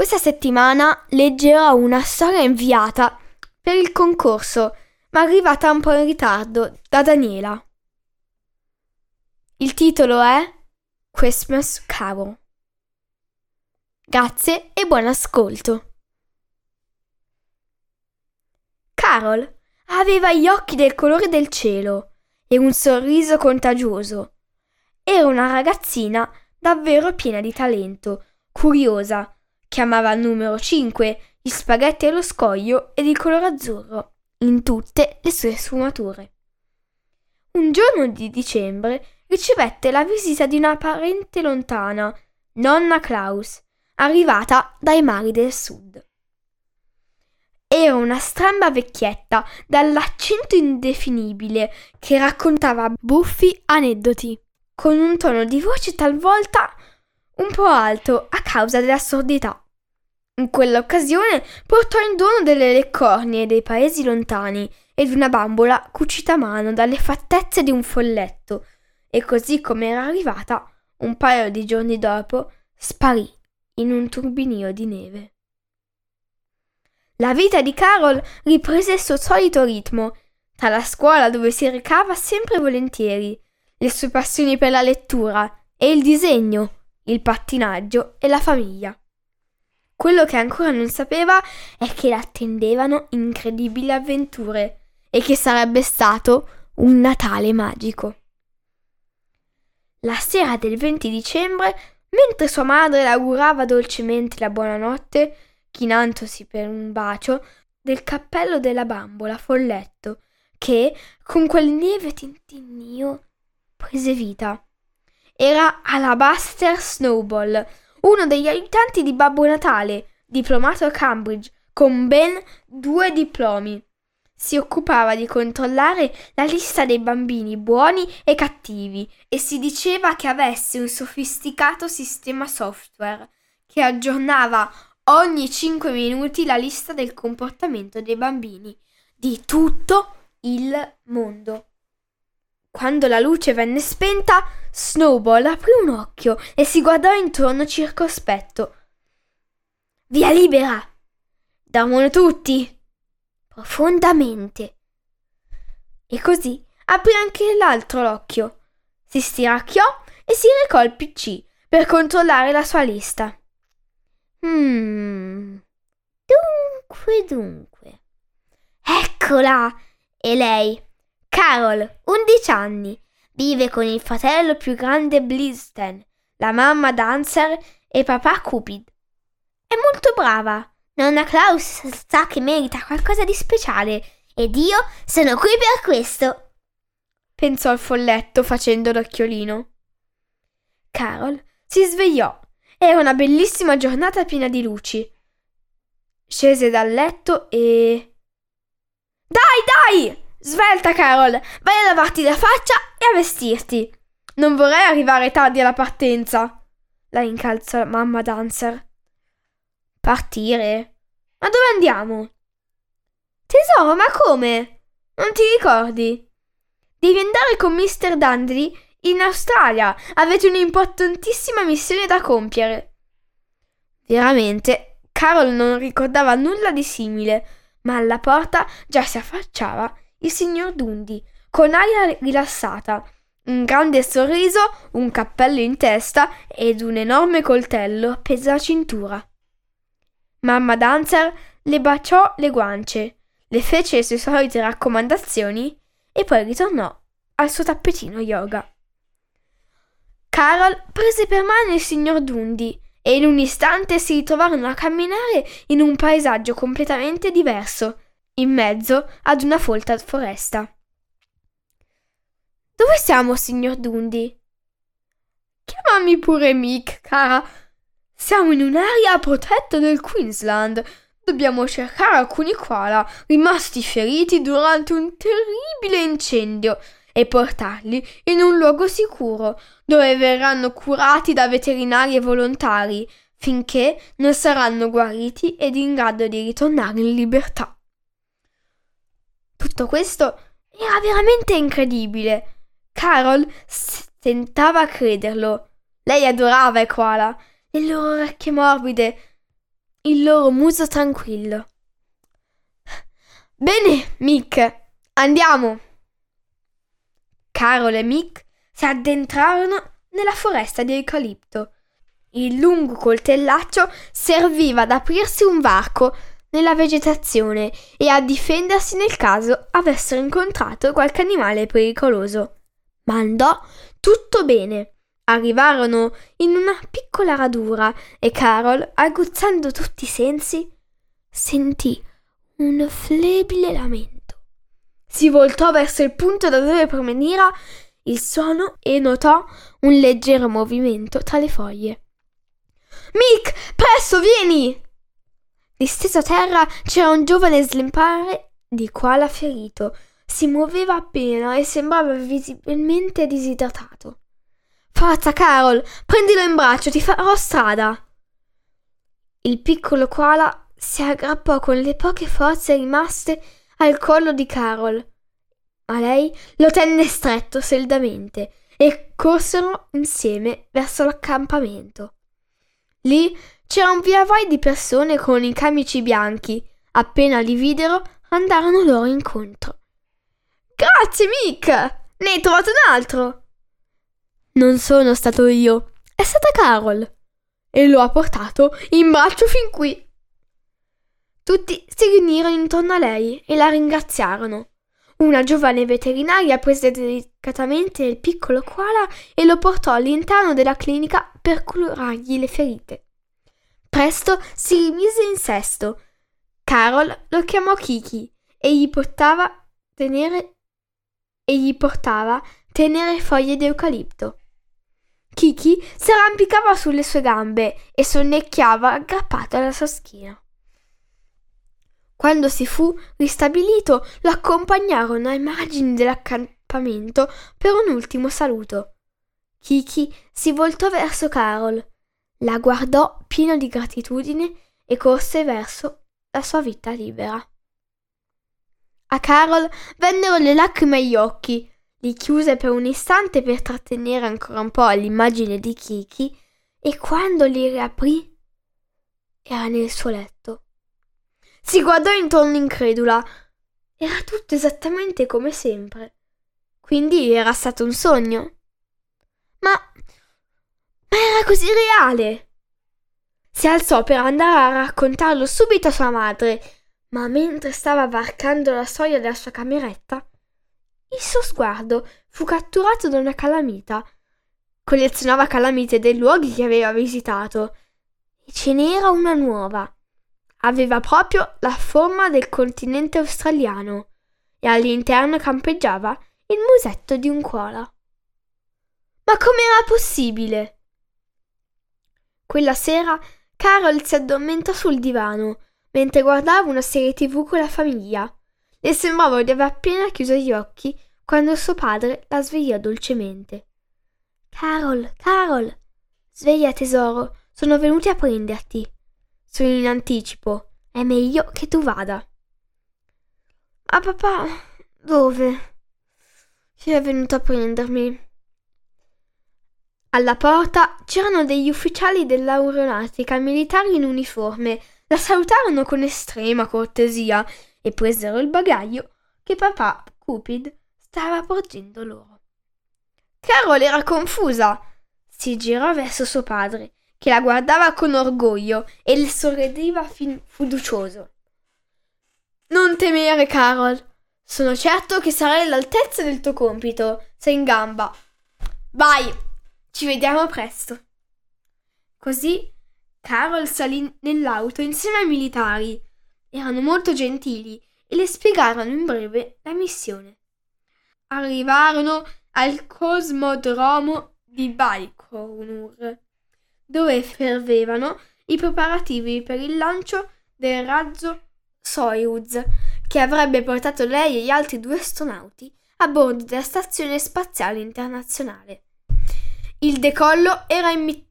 Questa settimana leggerò una storia inviata per il concorso, ma arrivata un po' in ritardo da Daniela. Il titolo è Christmas Carol. Grazie e buon ascolto. Carol aveva gli occhi del colore del cielo e un sorriso contagioso. Era una ragazzina davvero piena di talento, curiosa, Chiamava al numero 5 gli spaghetti allo scoglio e di colore azzurro, in tutte le sue sfumature. Un giorno di dicembre ricevette la visita di una parente lontana, nonna Klaus, arrivata dai mari del sud. Era una stramba vecchietta dall'accento indefinibile che raccontava buffi aneddoti, con un tono di voce talvolta un po' alto a causa della sordità. In quell'occasione portò in dono delle leccornie dei paesi lontani ed una bambola cucita a mano dalle fattezze di un folletto, e così come era arrivata, un paio di giorni dopo, sparì in un turbinio di neve. La vita di Carol riprese il suo solito ritmo, tra la scuola dove si recava sempre volentieri, le sue passioni per la lettura e il disegno, il pattinaggio e la famiglia. Quello che ancora non sapeva è che l'attendevano incredibili avventure e che sarebbe stato un Natale magico. La sera del 20 dicembre, mentre sua madre augurava dolcemente la buonanotte, chinandosi per un bacio, del cappello della bambola folletto, che, con quel lieve tintinnio, prese vita. Era Alabaster Snowball, uno degli aiutanti di Babbo Natale, diplomato a Cambridge, con ben due diplomi. Si occupava di controllare la lista dei bambini buoni e cattivi e si diceva che avesse un sofisticato sistema software che aggiornava ogni 5 minuti la lista del comportamento dei bambini di tutto il mondo. Quando la luce venne spenta, Snowball aprì un occhio e si guardò intorno circospetto. Via libera! Dormono tutti! Profondamente. E così aprì anche l'altro occhio. Si stiracchiò e si recò al PC per controllare la sua lista. Hmm. Dunque, dunque. Eccola! E lei? Carol, 11 anni, vive con il fratello più grande Blisten, la mamma Dancer e papà Cupid. È molto brava. Nonna Klaus sa che merita qualcosa di speciale ed io sono qui per questo. Pensò il folletto facendo l'occhiolino. Carol si svegliò. Era una bellissima giornata piena di luci. Scese dal letto e. Dai, dai! Svelta, Carol, vai a lavarti la faccia e a vestirti. Non vorrei arrivare tardi alla partenza. La incalza mamma Dancer. Partire? Ma dove andiamo? Tesoro, ma come? Non ti ricordi? Devi andare con Mr. Dundee in Australia. Avete un'importantissima missione da compiere. Veramente, Carol non ricordava nulla di simile, ma alla porta già si affacciava il signor Dundee, con aria rilassata, un grande sorriso, un cappello in testa ed un enorme coltello appeso alla cintura. Mamma Dancer le baciò le guance, le fece le sue solite raccomandazioni e poi ritornò al suo tappetino yoga. Carol prese per mano il signor Dundee e in un istante si ritrovarono a camminare in un paesaggio completamente diverso, in mezzo ad una folta foresta. Dove siamo, signor Dundee? Chiamami pure Mick, cara. Siamo in un'area protetta del Queensland. Dobbiamo cercare alcuni koala rimasti feriti durante un terribile incendio e portarli in un luogo sicuro, dove verranno curati da veterinari e volontari, finché non saranno guariti ed in grado di ritornare in libertà. Tutto questo era veramente incredibile. Carol tentava a crederlo. Lei adorava i koala, le loro orecchie morbide, il loro muso tranquillo. Bene, Mick, andiamo. Carol e Mick si addentrarono nella foresta di eucalipto. Il lungo coltellaccio serviva ad aprirsi un varco nella vegetazione e a difendersi nel caso avessero incontrato qualche animale pericoloso. Ma andò tutto bene. Arrivarono in una piccola radura e Carol, aguzzando tutti i sensi, sentì un flebile lamento. Si voltò verso il punto da dove proveniva il suono e notò un leggero movimento tra le foglie. Mick, presto, vieni! Disteso a terra c'era un giovane esemplare di koala ferito. Si muoveva appena e sembrava visibilmente disidratato. Forza, Carol, prendilo in braccio, ti farò strada. Il piccolo koala si aggrappò con le poche forze rimaste al collo di Carol, ma lei lo tenne stretto saldamente e corsero insieme verso l'accampamento. Lì c'era un via vai di persone con i camici bianchi. Appena li videro, andarono loro incontro. Grazie, Mick! Ne hai trovato un altro! Non sono stato io, è stata Carol. E lo ha portato in braccio fin qui. Tutti si riunirono intorno a lei e la ringraziarono. Una giovane veterinaria prese delicatamente il piccolo koala e lo portò all'interno della clinica per curargli le ferite. Presto si rimise in sesto. Carol lo chiamò Kiki e gli portava tenere e gli portava tenere foglie d'eucalipto. Kiki si arrampicava sulle sue gambe e sonnecchiava aggrappato alla sua schiena. Quando si fu ristabilito, lo accompagnarono ai margini dell'accampamento per un ultimo saluto. Kiki si voltò verso Carol, la guardò pieno di gratitudine e corse verso la sua vita libera. A Carol vennero le lacrime agli occhi, li chiuse per un istante per trattenere ancora un po' l'immagine di Kiki e quando li riaprì era nel suo letto. Si guardò intorno incredula. Era tutto esattamente come sempre. Quindi era stato un sogno. Ma. Ma era così reale. Si alzò per andare a raccontarlo subito a sua madre, ma mentre stava varcando la soglia della sua cameretta, il suo sguardo fu catturato da una calamita. Collezionava calamite dei luoghi che aveva visitato e ce n'era una nuova Aveva proprio la forma del continente australiano e all'interno campeggiava il musetto di un koala. Ma com'era possibile? Quella sera Carol si addormentò sul divano mentre guardava una serie tv con la famiglia. Le sembrava di aver appena chiuso gli occhi quando suo padre la svegliò dolcemente. Carol, Carol, sveglia tesoro, sono venuti a prenderti. Sono in anticipo. È meglio che tu vada. Ma papà, dove? Chi è venuto a prendermi? Alla porta c'erano degli ufficiali dell'aeronautica militari in uniforme. La salutarono con estrema cortesia e presero il bagaglio che papà Cupid stava porgendo loro. Carol era confusa. Si girò verso suo padre che la guardava con orgoglio e le sorrideva fiducioso. temere, Carol. Sono certo che sarai all'altezza del tuo compito. Sei in gamba. Vai, ci vediamo presto. Così Carol salì nell'auto insieme ai militari. Erano molto gentili e le spiegarono in breve la missione. Arrivarono al cosmodromo di Baikonur, dove fervevano i preparativi per il lancio del razzo Soyuz, che avrebbe portato lei e gli altri due astronauti a bordo della Stazione Spaziale Internazionale. Il decollo era immi-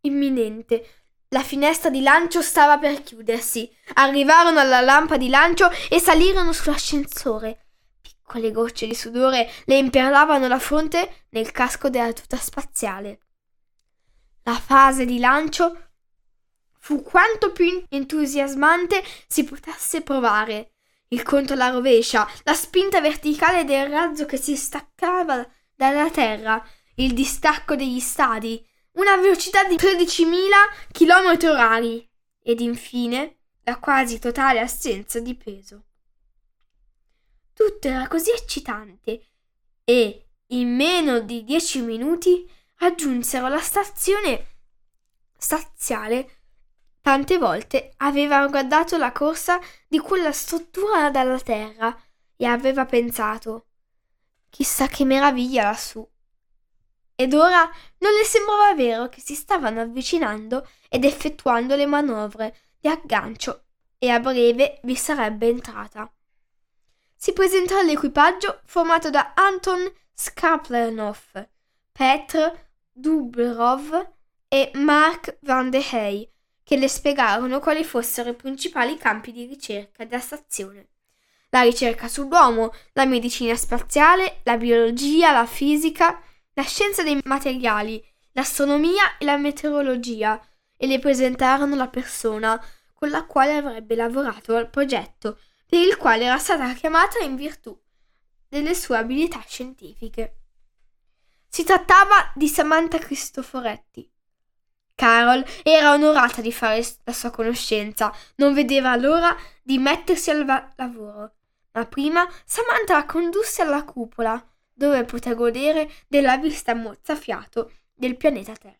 imminente. La finestra di lancio stava per chiudersi. Arrivarono alla lampa di lancio e salirono sull'ascensore. Piccole gocce di sudore le imperlavano la fronte nel casco della tuta spaziale. La fase di lancio fu quanto più entusiasmante si potesse provare. Il conto alla rovescia, la spinta verticale del razzo che si staccava dalla terra, il distacco degli stadi, una velocità di 13.000 km orari ed infine la quasi totale assenza di peso. Tutto era così eccitante e in meno di dieci minuti raggiunsero la stazione spaziale Tante volte aveva guardato la corsa di quella struttura dalla terra e aveva pensato chissà che meraviglia lassù. Ed ora non le sembrava vero che si stavano avvicinando ed effettuando le manovre di aggancio e a breve vi sarebbe entrata. Si presentò all'equipaggio formato da Anton Skarplenov, Petr Dubrov e Mark van de Hey, che le spiegarono quali fossero i principali campi di ricerca della stazione. La ricerca sull'uomo, la medicina spaziale, la biologia, la fisica, la scienza dei materiali, l'astronomia e la meteorologia e le presentarono la persona con la quale avrebbe lavorato al progetto per il quale era stata chiamata in virtù delle sue abilità scientifiche. Si trattava di Samantha Cristoforetti, Carol era onorata di fare la sua conoscenza, non vedeva l'ora di mettersi al va- lavoro. Ma prima Samantha la condusse alla cupola, dove poté godere della vista mozzafiato del pianeta Terra.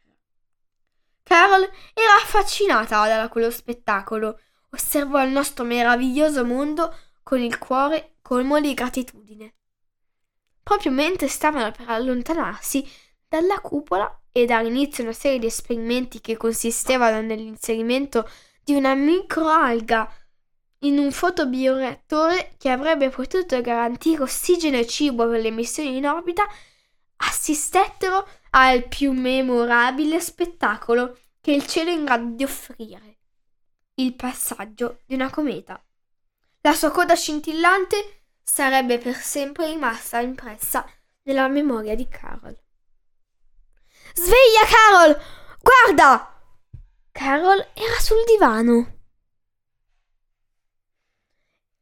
Carol era affascinata da quello spettacolo, osservò il nostro meraviglioso mondo con il cuore colmo di gratitudine. Proprio mentre stavano per allontanarsi dalla cupola, e dare inizio a una serie di esperimenti che consistevano nell'inserimento di una microalga in un fotobioreattore che avrebbe potuto garantire ossigeno e cibo per le missioni in orbita, assistettero al più memorabile spettacolo che il cielo è in grado di offrire, il passaggio di una cometa. La sua coda scintillante sarebbe per sempre rimasta impressa nella memoria di Carol. Sveglia, Carol! Guarda! Carol era sul divano.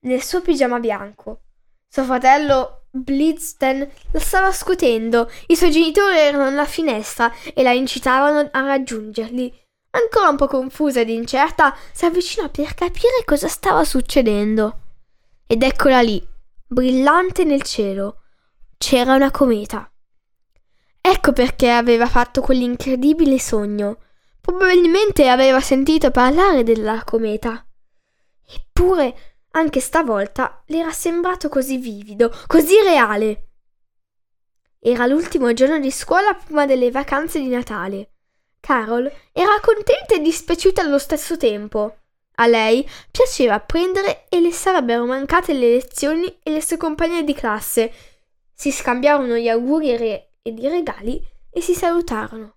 Nel suo pigiama bianco. Suo fratello Blitzen la stava scutendo. I suoi genitori erano alla finestra e la incitavano a raggiungerli. Ancora un po' confusa ed incerta, si avvicinò per capire cosa stava succedendo. Ed eccola lì, brillante nel cielo. C'era una cometa. Ecco perché aveva fatto quell'incredibile sogno. Probabilmente aveva sentito parlare della cometa. Eppure, anche stavolta, le era sembrato così vivido, così reale. Era l'ultimo giorno di scuola prima delle vacanze di Natale. Carol era contenta e dispiaciuta allo stesso tempo. A lei piaceva apprendere e le sarebbero mancate le lezioni e le sue compagne di classe. Si scambiarono gli auguri e e di regali e si salutarono.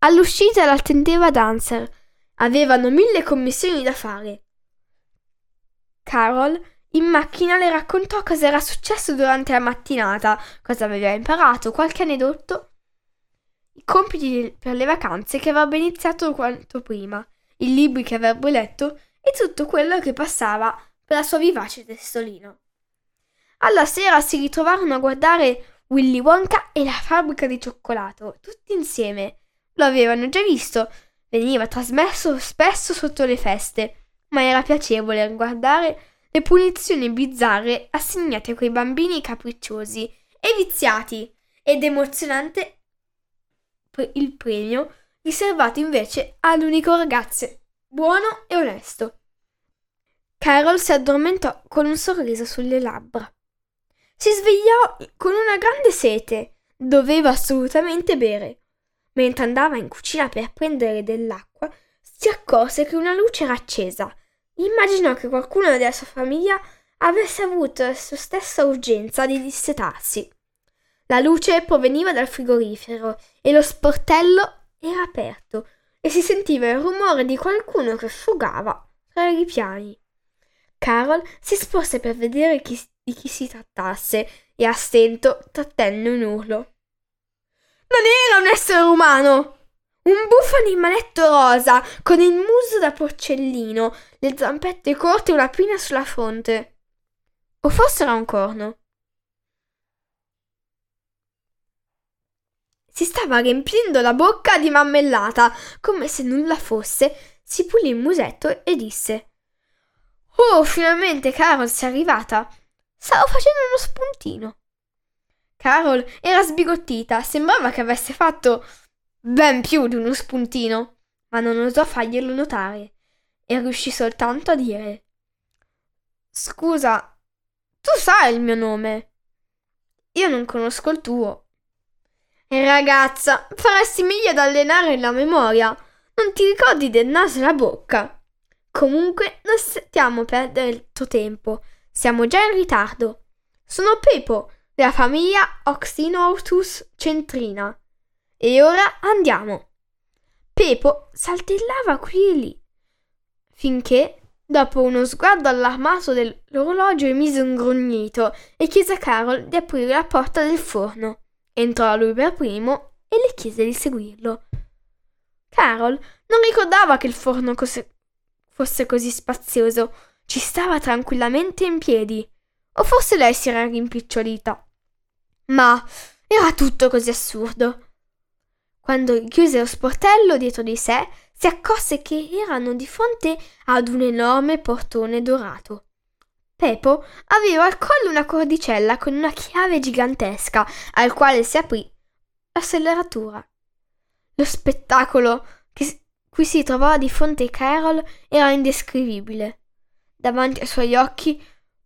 All'uscita l'attendeva Dancer. Avevano mille commissioni da fare. Carol in macchina le raccontò cosa era successo durante la mattinata, cosa aveva imparato, qualche aneddoto, i compiti per le vacanze che avrebbe iniziato quanto prima, i libri che avrebbe letto e tutto quello che passava per la sua vivace testolino. Alla sera si ritrovarono a guardare Willy Wonka e la fabbrica di cioccolato, tutti insieme. Lo avevano già visto, veniva trasmesso spesso sotto le feste, ma era piacevole guardare le punizioni bizzarre assegnate a quei bambini capricciosi e viziati ed emozionante il premio riservato invece all'unico ragazzo buono e onesto. Carol si addormentò con un sorriso sulle labbra. Si svegliò con una grande sete. Doveva assolutamente bere. Mentre andava in cucina per prendere dell'acqua, si accorse che una luce era accesa. Immaginò che qualcuno della sua famiglia avesse avuto la sua stessa urgenza di dissetarsi. La luce proveniva dal frigorifero e lo sportello era aperto e si sentiva il rumore di qualcuno che frugava tra i ripiani. Carol si sporse per vedere chi, di chi si trattasse e a stento trattenne un urlo. Non era un essere umano! Un buffo animaletto rosa, con il muso da porcellino, le zampette corte e una pinna sulla fronte. O forse era un corno. Si stava riempiendo la bocca di mammellata, come se nulla fosse, si pulì il musetto e disse Oh, finalmente Carol sei arrivata. Stavo facendo uno spuntino. Carol era sbigottita, sembrava che avesse fatto ben più di uno spuntino, ma non osò farglielo notare e riuscì soltanto a dire Scusa, tu sai il mio nome? Io non conosco il tuo. Ragazza, faresti meglio ad allenare la memoria. Non ti ricordi del naso e la bocca? Comunque, non stiamo a perdere il tuo tempo. Siamo già in ritardo. Sono Pepo, della famiglia Oxynortus centrina. E ora andiamo. Pepo saltellava qui e lì, finché, dopo uno sguardo allarmato dell'orologio, emise un grugnito e chiese a Carol di aprire la porta del forno. Entrò lui per primo e le chiese di seguirlo. Carol non ricordava che il forno cos- fosse così spazioso. Ci stava tranquillamente in piedi. O forse lei si era rimpicciolita. Ma era tutto così assurdo. Quando chiuse lo sportello dietro di sé, si accorse che erano di fronte ad un enorme portone dorato. Pepo aveva al collo una cordicella con una chiave gigantesca, al quale si aprì la serratura. Lo spettacolo che cui si trovava di fronte Carol era indescrivibile. Davanti ai suoi occhi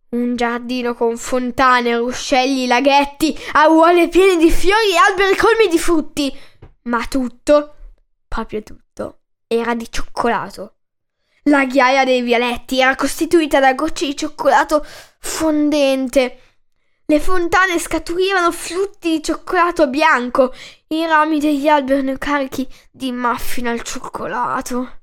un giardino con fontane, ruscelli, laghetti, aiuole piene di fiori e alberi colmi di frutti. Ma tutto, proprio tutto, era di cioccolato. La ghiaia dei vialetti era costituita da gocce di cioccolato fondente. Le fontane scaturivano frutti di cioccolato bianco. I rami degli alberi erano carichi di muffin al cioccolato.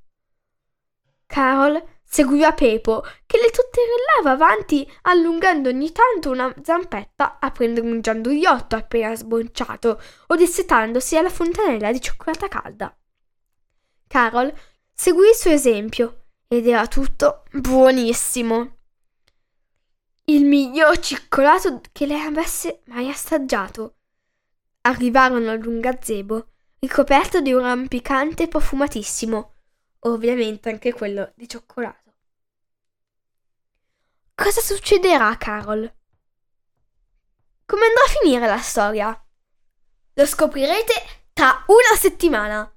Carol seguiva Pepo, che le totterellava avanti, allungando ogni tanto una zampetta a prendere un gianduiotto appena sbonciato o dissetandosi alla fontanella di cioccolata calda. Carol seguì il suo esempio ed era tutto buonissimo. Il miglior cioccolato che lei avesse mai assaggiato. Arrivarono al un gazebo, ricoperto di un rampicante profumatissimo, ovviamente anche quello di cioccolato. Cosa succederà a Carol? Come andrà a finire la storia? Lo scoprirete tra una settimana,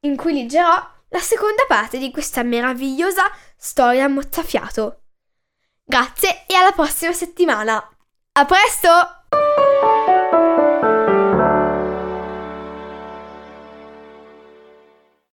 in cui leggerò la seconda parte di questa meravigliosa storia mozzafiato. Grazie e alla prossima settimana. A presto!